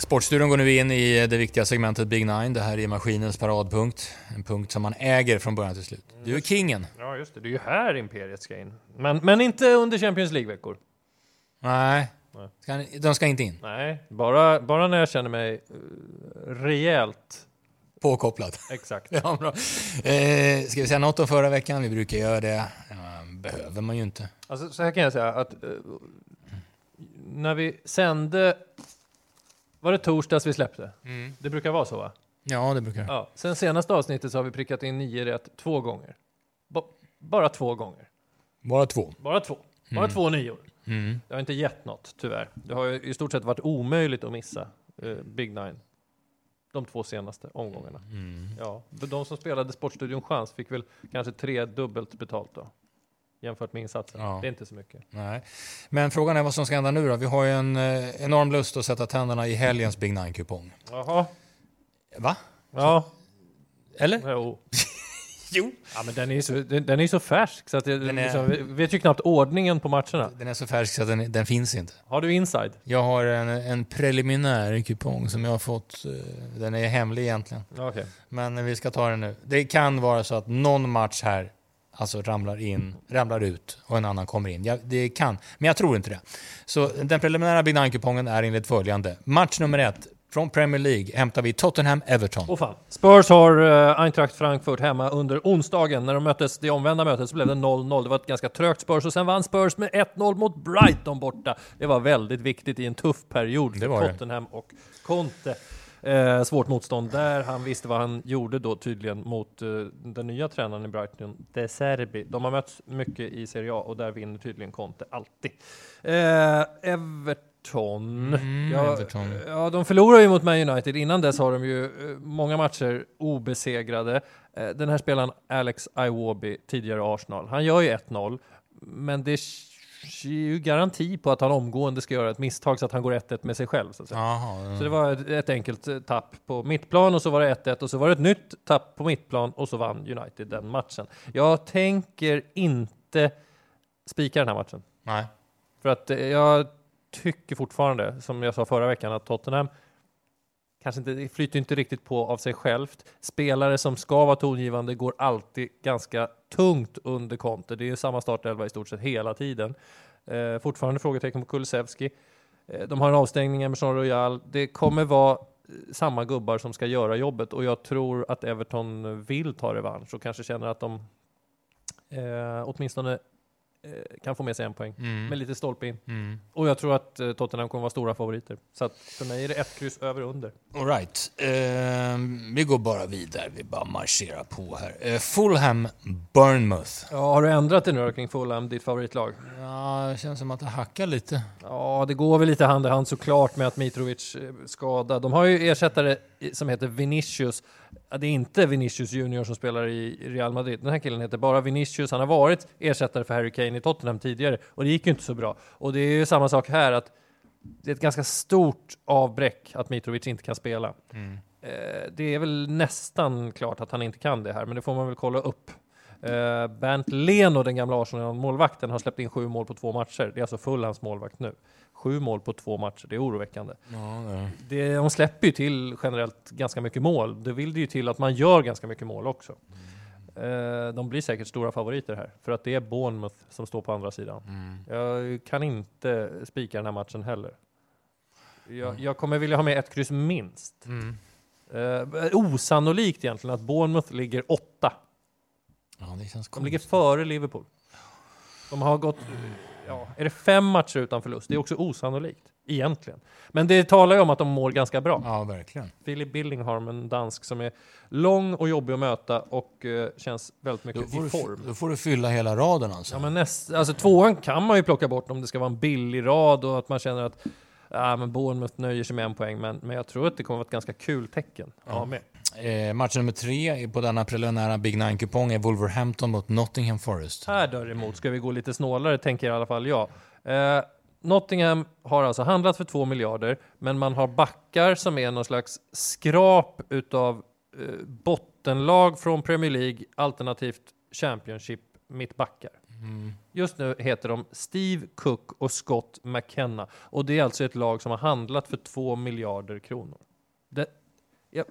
Sportstudion går nu in i det viktiga segmentet Big Nine. Det här är maskinens paradpunkt. En punkt som man äger från början till slut. Du är kingen. Ja, just det. Det är ju här Imperiet ska in. Men, men inte under Champions League-veckor. Nej. Ska, de ska inte in. Nej, bara, bara när jag känner mig uh, rejält Påkopplad. exakt. Ja, bra. Eh, ska vi säga något om förra veckan? Vi brukar göra det. Behöver man ju inte. Alltså, så här kan jag säga att uh, när vi sände, var det torsdags vi släppte? Det brukar vara så va? Ja, det brukar. Ja. Sen senaste avsnittet så har vi prickat in nio rätt två gånger. Ba- bara två gånger. Bara två. Bara två. Bara två nior. Mm. Det har inte gett något, tyvärr. Det har ju i stort sett varit omöjligt att missa eh, Big Nine. De två senaste omgångarna. Mm. Ja, de som spelade Sportstudion Chans fick väl kanske tre dubbelt betalt då. Jämfört med insatsen. Ja. Det är inte så mycket. Nej. Men frågan är vad som ska hända nu då. Vi har ju en eh, enorm lust att sätta tänderna i helgens Big Nine-kupong. Jaha. Va? Ja. Eller? Jo. Jo. Ja, men den är ju så, den, den är ju så färsk så att Den är- liksom, vi vet ju knappt ordningen på matcherna. Den är så färsk så att den, den finns inte. Har du inside? Jag har en, en preliminär kupong som jag har fått. eh, Den är hemlig egentligen. Okej. Men vi ska ta den nu. Det kan vara så att någon match här alltså ramlar in, ramlar ut och en annan kommer in. Ja, det kan, men jag tror inte det. Så den preliminära Big Nine-kupongen är enligt följande. Match nummer ett. Från Premier League hämtar vi Tottenham-Everton. Fan. Spurs har uh, Eintracht Frankfurt hemma under onsdagen. När de möttes, det omvända mötet, så blev det 0-0. Det var ett ganska trögt Spurs och sen vann Spurs med 1-0 mot Brighton borta. Det var väldigt viktigt i en tuff period för var det. Tottenham och Conte. Eh, svårt motstånd där. Han visste vad han gjorde då tydligen mot eh, den nya tränaren i Brighton, De Serbi. De har mötts mycket i Serie A och där vinner tydligen Conte alltid. Eh, Everton. Mm, ja, Everton. ja, de förlorar ju mot Man United. Innan dess har de ju eh, många matcher obesegrade. Eh, den här spelaren Alex Iwobi, tidigare Arsenal, han gör ju 1-0, men det ju garanti på att han omgående ska göra ett misstag så att han går 1-1 med sig själv. Så, säga. Jaha, så det var ett, ett enkelt eh, tapp på mittplan och så var det 1-1 och så var det ett nytt tapp på mittplan och så vann United den matchen. Jag tänker inte spika den här matchen. Nej. För att eh, jag tycker fortfarande, som jag sa förra veckan, att Tottenham kanske inte, det flyter inte riktigt på av sig självt. Spelare som ska vara tongivande går alltid ganska tungt under konter. Det är samma startelva i stort sett hela tiden. Eh, fortfarande frågetecken på Kulusevski. Eh, de har en avstängning, Emerson Royal. Det kommer vara eh, samma gubbar som ska göra jobbet och jag tror att Everton vill ta revansch och kanske känner att de eh, åtminstone kan få med sig en poäng Mm. med lite stolpe in. Mm. Och jag tror att eh, Tottenham kommer vara stora favoriter. Så att för mig är det ett kryss över och under. All right. Ehm, vi går bara vidare. Vi bara marscherar på här. Uh, Fulham, Bournemouth. Ja, har du ändrat det nu kring Fulham, ditt favoritlag? Ja, det känns som att det hackar lite. Ja, det går väl lite hand i hand såklart med att Mitrovic är skadad. De har ju ersättare som heter Vinicius. Det är inte Vinicius Junior som spelar i Real Madrid. Den här killen heter bara Vinicius. Han har varit ersättare för Harry Kane i Tottenham tidigare och det gick ju inte så bra. Och det är ju samma sak här att det är ett ganska stort avbräck att Mitrovic inte kan spela. Mm. Eh, det är väl nästan klart att han inte kan det här, men det får man väl kolla upp. Eh, Bernt Leno, den gamla Arsenal-målvakten, har släppt in sju mål på två matcher. Det är alltså Fulhams målvakt nu. Sju mål på två matcher, det är oroväckande. Ja, det. Det, de släpper ju till generellt ganska mycket mål. Det vill det ju till att man gör ganska mycket mål också. Eh, de blir säkert stora favoriter här, för att det är Bournemouth som står på andra sidan. Mm. Jag kan inte spika den här matchen heller. Jag, jag kommer vilja ha med ett kryss minst. Mm. Eh, osannolikt egentligen att Bournemouth ligger åtta. Ja, det känns De ligger konstigt. före Liverpool. De har gått, ja, är det fem matcher utan förlust? Det är också osannolikt, egentligen. Men det talar ju om att de mår ganska bra. Ja, verkligen. Philip Billingham, en dansk som är lång och jobbig att möta och eh, känns väldigt Då mycket får, i du, form. då får du fylla hela raden alltså. Ja, men näst, alltså tvåan kan man ju plocka bort om det ska vara en billig rad och att man känner att ja, men Bournemouth nöjer sig med en poäng, men, men jag tror att det kommer vara ett ganska kul tecken. Ja. Ja. Med. Eh, match nummer tre på denna preliminära Big Nine-kupong är Wolverhampton mot Nottingham Forest. Här däremot ska vi gå lite snålare, tänker i alla fall jag. Eh, Nottingham har alltså handlat för 2 miljarder, men man har backar som är någon slags skrap utav eh, bottenlag från Premier League, alternativt Championship mittbackar. Just nu heter de Steve Cook och Scott McKenna. Och det är alltså ett lag som har handlat för 2 miljarder kronor. Det, ja,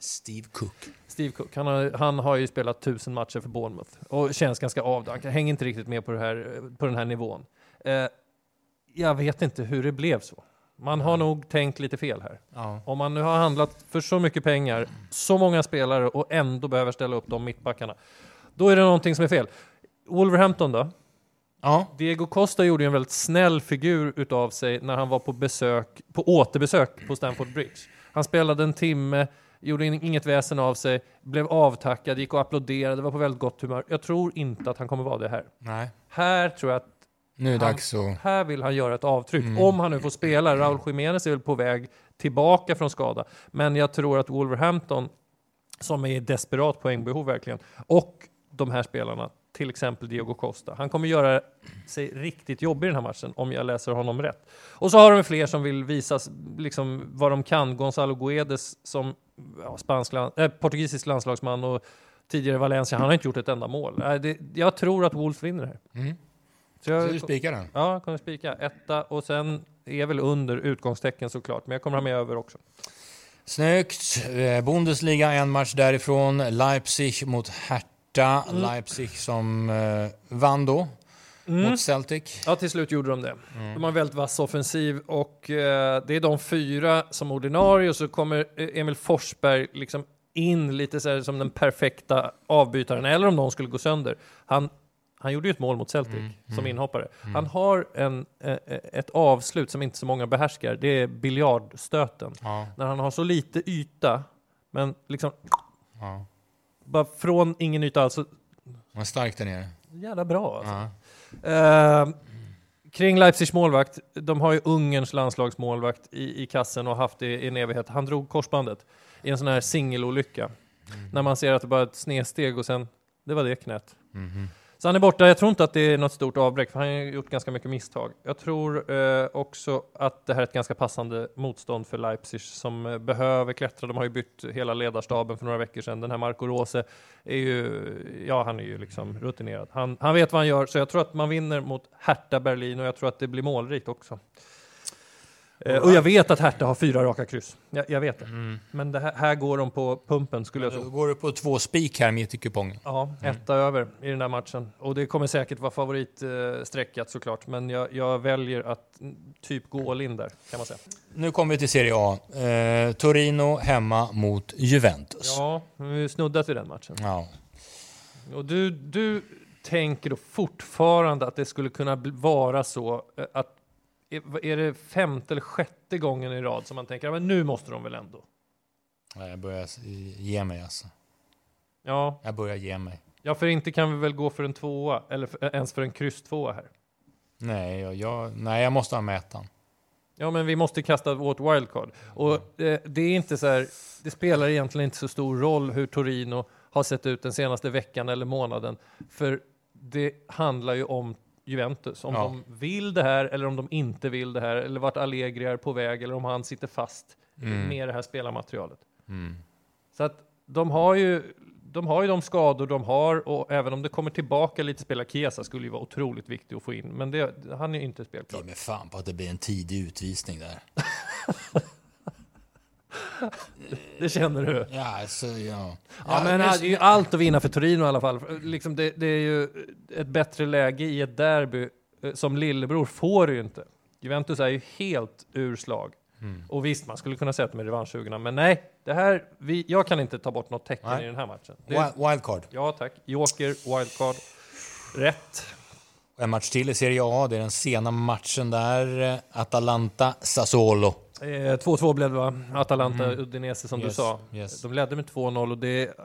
Steve Cook. Steve Cook, han har, han har ju spelat tusen matcher för Bournemouth och känns ganska avdankad. Hänger inte riktigt med på, det här, på den här nivån. Eh, jag vet inte hur det blev så. Man har nog tänkt lite fel här. Ja. Om man nu har handlat för så mycket pengar, så många spelare och ändå behöver ställa upp de mittbackarna, då är det någonting som är fel. Wolverhampton då? Ja. Diego Costa gjorde ju en väldigt snäll figur utav sig när han var på besök, på återbesök på Stamford Bridge. Han spelade en timme, gjorde in- inget väsen av sig, blev avtackad, gick och applåderade, var på väldigt gott humör. Jag tror inte att han kommer vara det här. Nej. Här tror jag att Nu är det Han- dags att... här vill han göra ett avtryck. Om han nu får spela. Raúl Jiménez är väl på väg tillbaka från skada. Men jag tror att Wolverhampton, som är i desperat poängbehov verkligen, och de här spelarna, till exempel Diego Costa, han kommer göra sig riktigt jobbig i den här matchen om jag läser honom rätt. Och så har de fler som vill visa liksom, vad de kan. Gonzalo Guedes som ja, spansk äh, portugisisk landslagsman och tidigare Valencia, han har inte gjort ett enda mål. Nej, det, jag tror att Wolves vinner det här. Mm. Så Så jag, du spikar den? Ja, jag kommer spika. Etta och sen är väl under utgångstecken såklart, men jag kommer ha med över också. Snyggt. Eh, Bundesliga, en match därifrån. Leipzig mot Hertha. Leipzig som eh, vann då mot Celtic. Ja, till slut gjorde de det. De har en väldigt vass offensiv och eh, det är de fyra som ordinarie och så kommer eh, Emil Forsberg liksom in lite så här som den perfekta avbytaren, eller om någon skulle gå sönder. Han, han gjorde ju ett mål mot Celtic som inhoppare. Han har en, eh, eh, ett avslut som inte så många behärskar, det är biljardstöten. Ja, När han har så lite yta, men liksom ja. bara från ingen yta alls, är stark där nere. Jävla bra alltså. Ja. Eh, kring Leipzigs målvakt, de har ju Ungerns landslagsmålvakt i, i kassen och haft det i en evighet. Han drog korsbandet i en sån här singelolycka. När man ser att det bara är ett snedsteg och sen, det var det knät. Mhm. Så han är borta. Jag tror inte att det är något stort avbräck, för han har gjort ganska mycket misstag. Jag tror eh, också att det här är ett ganska passande motstånd för Leipzig som eh, behöver klättra. De har ju bytt hela ledarstaben för några veckor sedan. Den här Marco Rose är ju, ja han är ju liksom rutinerad. Han, han vet vad han gör, så jag tror att man vinner mot Hertha Berlin och jag tror att det blir målrikt också. Eh, och jag vet att Hertha har fyra raka kryss. Jag, jag vet det. Men det här, här går de på pumpen skulle jag tro. Då går du på två spik här mitt i kupongen. Ja, etta över i den där matchen. Och det kommer säkert vara favoritstreckat såklart. Men jag, jag väljer att mm, typ gå all in där, kan man säga. Nu kommer vi till Serie A. Eh, Torino hemma mot Juventus. Ja, vi snuddat vid den matchen. Ja. Och du, du tänker då fortfarande att det skulle kunna vara så eh, att är är det femte eller sjätte gången i rad som man tänker, ja, men nu måste de väl ändå? Ja, Jag börjar ge mig alltså. Ja, Jag börjar ge mig. ja, för inte kan vi väl gå för en tvåa, eller för, ens för en kryss tvåa här. Nej, jag, jag, nej, jag måste ha med ettan. Ja, men vi måste kasta vårt wildcard. Och eh, det är inte så här, det spelar egentligen inte så stor roll hur Torino har sett ut den senaste veckan eller månaden. För det handlar ju om Juventus, om Ja. de vill det här eller om de inte vill det här, eller vart Allegri är på väg, eller om han sitter fast med det här spelarmaterialet. Mm. Så att de har ju de har ju de skador de har och även om det kommer tillbaka lite spelare, Chiesa skulle ju vara otroligt viktig att få in, men det, han är ju inte spelklar. Ge mig fan på att det blir en tidig utvisning där. det känner du? Ja, alltså, ja. ja men han hade ju allt att vinna för Torino i alla fall. Liksom det, det är ju ett bättre läge i ett derby. Eh, som lillebror får du ju inte. Juventus är ju helt urslag. Mm. Och visst, man skulle kunna säga att de är revanschsugna, men nej, det här, vi, jag kan inte ta bort något tecken nej. i den här matchen. Det, wildcard. Ja, tack. Joker, wildcard. Rätt. En match till i Serie A, det är den sena matchen där. Atalanta-Sassuolo. Eh, 2-2 blev det va? Atalanta, mm. Udinese som yes, du sa. Yes. De ledde med 2-0 och det, eh,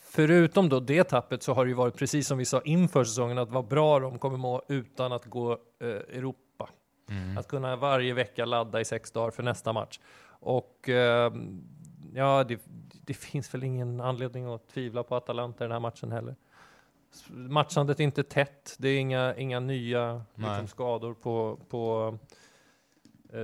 förutom då det tappet så har det ju varit precis som vi sa inför säsongen att vad bra de kommer må utan att gå eh, Europa. Mm. Att kunna varje vecka ladda i sex dagar för nästa match. Och eh, ja, det, det, finns väl ingen anledning att tvivla på Atalanta i den här matchen heller. Matchandet är inte tätt, det är inga, inga nya liksom, skador på, på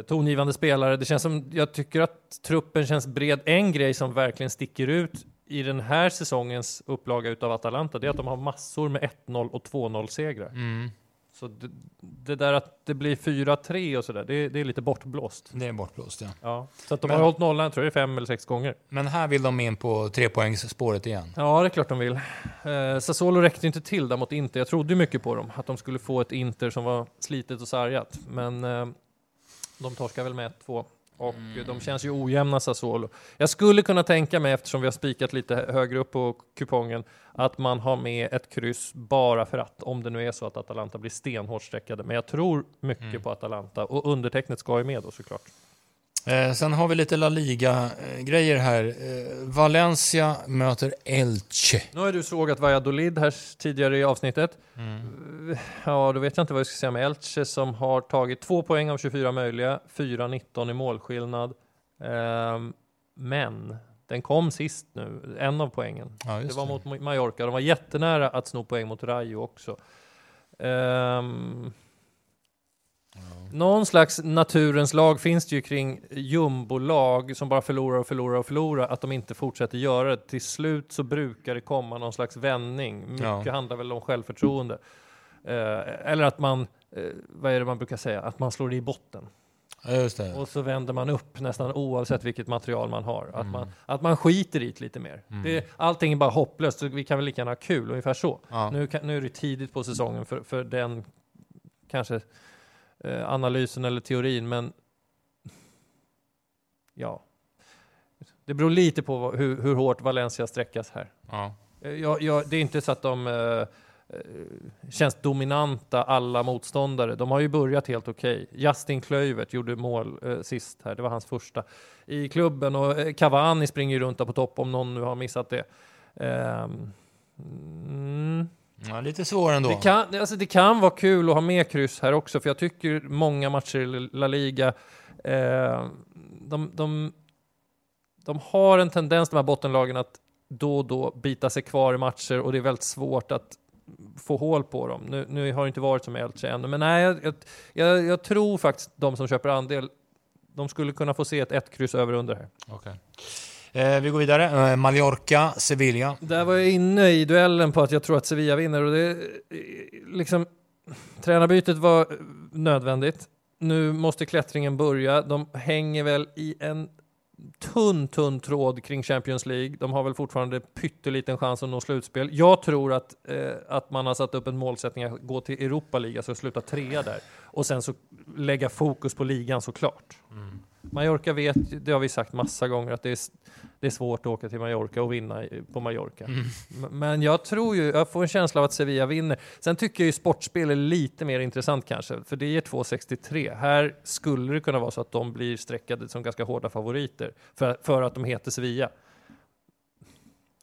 tongivande spelare. Det känns som, jag tycker att truppen känns bred. En grej som verkligen sticker ut i den här säsongens upplaga utav Atalanta, det är att de har massor med 1-0 och 2-0-segrar. Mm. Så det, det där att det blir 4-3 och sådär, det, det är lite bortblåst. Det är bortblåst, ja. Ja. Så att de Men- har hållit nollan, tror jag det är fem eller sex gånger. Men här vill de in på trepoängsspåret igen. Ja, det är klart de vill. Eh, Sassuolo räckte inte till där mot Inter. Jag trodde ju mycket på dem, att de skulle få ett Inter som var slitet och sargat. Men eh, de torskar väl med 1-2. Och Mm. de känns ju ojämna Sassuolo. Jag skulle kunna tänka mig, eftersom vi har spikat lite hö- högre upp på kupongen, att man har med ett kryss bara för att, om det nu är så att Atalanta blir stenhårt streckade. Men jag tror mycket Mm. på Atalanta och undertecknet ska ju med då såklart. Eh, sen har vi lite La Liga-grejer här. Eh, Valencia möter Elche. Nu har du sågat Valladolid här tidigare i avsnittet. Mm. Ja, då vet jag inte vad jag ska säga med Elche som har tagit två poäng av 24 möjliga, 4-19 i målskillnad. Ehm, men den kom sist nu, en av poängen. Ja, Det var mot Mallorca. De var jättenära att sno poäng mot Rayo också. Ehm, Någon slags naturens lag finns det ju kring jumbolag som bara förlorar och förlorar och förlorar, att de inte fortsätter göra det. Till slut så brukar det komma någon slags vändning. Mycket Ja. handlar väl om självförtroende. Eh, eller att man, eh, vad är det man brukar säga, att man slår i botten. Ja. Och så vänder man upp nästan oavsett vilket material man har. Att, Mm. man, att man skiter i det lite mer. Mm. Det, allting är bara hopplöst, så vi kan väl lika gärna ha kul, ungefär så. Ja. Nu, nu är det tidigt på säsongen för, för den kanske eh, analysen eller teorin, men ja. Det beror lite på vad, hur, hur hårt Valencia sträckas här. Ja. Eh, Jag, jag, det är inte så att de eh, eh, känns dominanta alla motståndare. De har ju börjat helt okej. Justin Kluivert gjorde mål eh, sist här, det var hans första i klubben och eh, Cavani springer ju runt där på topp om någon nu har missat det. Ehm, mm. Ja, lite svår ändå. Det kan, alltså det kan vara kul att ha med kryss här också, för jag tycker många matcher i La Liga, eh, de, de, de har en tendens, de här bottenlagen, att då och då bita sig kvar i matcher och det är väldigt svårt att få hål på dem. Nu, nu har det inte varit som med Elche ännu, men nej, jag, jag, jag tror faktiskt de som köper andel, de skulle kunna få se ett ett kryss över under här. Okej. Eh, vi går vidare. Eh, Mallorca, Sevilla. Där var jag inne i duellen på att jag tror att Sevilla vinner och det liksom tränarbytet var eh, nödvändigt. Nu måste klättringen börja. De hänger väl i en tunn, tunn tråd kring Champions League. De har väl fortfarande pytteliten chans att nå slutspel. Jag tror att, eh, att man har satt upp en målsättning att gå till Europa League, alltså sluta trea där. Och sen så lägga fokus på ligan såklart. Mallorca vet, det har vi sagt massa gånger, att det är, det är svårt att åka till Mallorca och vinna på Mallorca. Mm. Men jag tror ju, jag får en känsla av att Sevilla vinner. Sen tycker jag ju sportspel är lite mer intressant kanske, för det ger 2,63. Här skulle det kunna vara så att de blir streckade som ganska hårda favoriter, för, för att de heter Sevilla.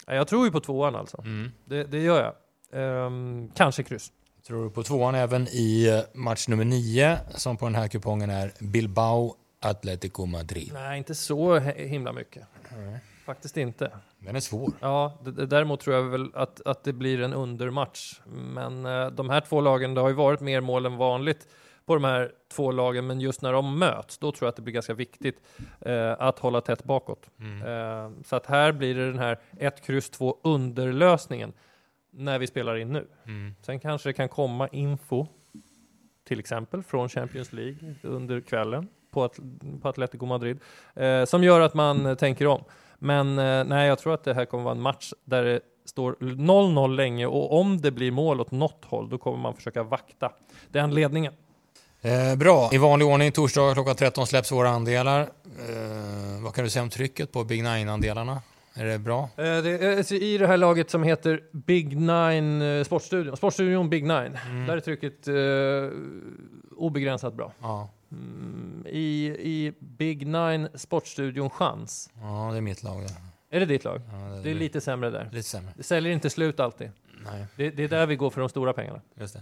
Ja, Jag tror ju på tvåan alltså, Mm. det, det gör jag. Ehm, kanske kryss. Tror du på tvåan även i eh, match nummer nio som på den här kupongen är Bilbao Atletico Madrid. Nej, inte så himla mycket. Faktiskt inte. Den är svår. Ja, däremot tror jag väl att, att det blir en undermatch. Men eh, de här två lagen, det har ju varit mer mål än vanligt på de här två lagen, men just när de möts, då tror jag att det blir ganska viktigt eh, att hålla tätt bakåt. Mm. Eh, så att här blir det den här 1, kryss 2 underlösningen när vi spelar in nu. Mm. Sen kanske det kan komma info, till exempel från Champions League under kvällen på, at på Atletico Madrid, eh, som gör att man eh, tänker om. Men eh, nej, jag tror att det här kommer vara en match där det står 0-0 länge och om det blir mål åt något håll, då kommer man försöka vakta den ledningen. Eh, bra. I vanlig ordning torsdag klockan 13 släpps våra andelar. Eh, vad kan du säga om trycket på Big Nine-andelarna? Är det bra? Eh, det, alltså, I det här laget som heter Big Nine eh, Sportstudion, Sportstudion Big Nine, Mm. där är trycket eh, obegränsat bra. Ja. Mm, i, I Big Nine Sportstudion Chans, ja, det är mitt lag. Det, är det ditt lag? ja, Det är lite sämre där. lite sämre. Det säljer inte slut alltid. Nej, Det, det är där vi går för de stora pengarna. just det.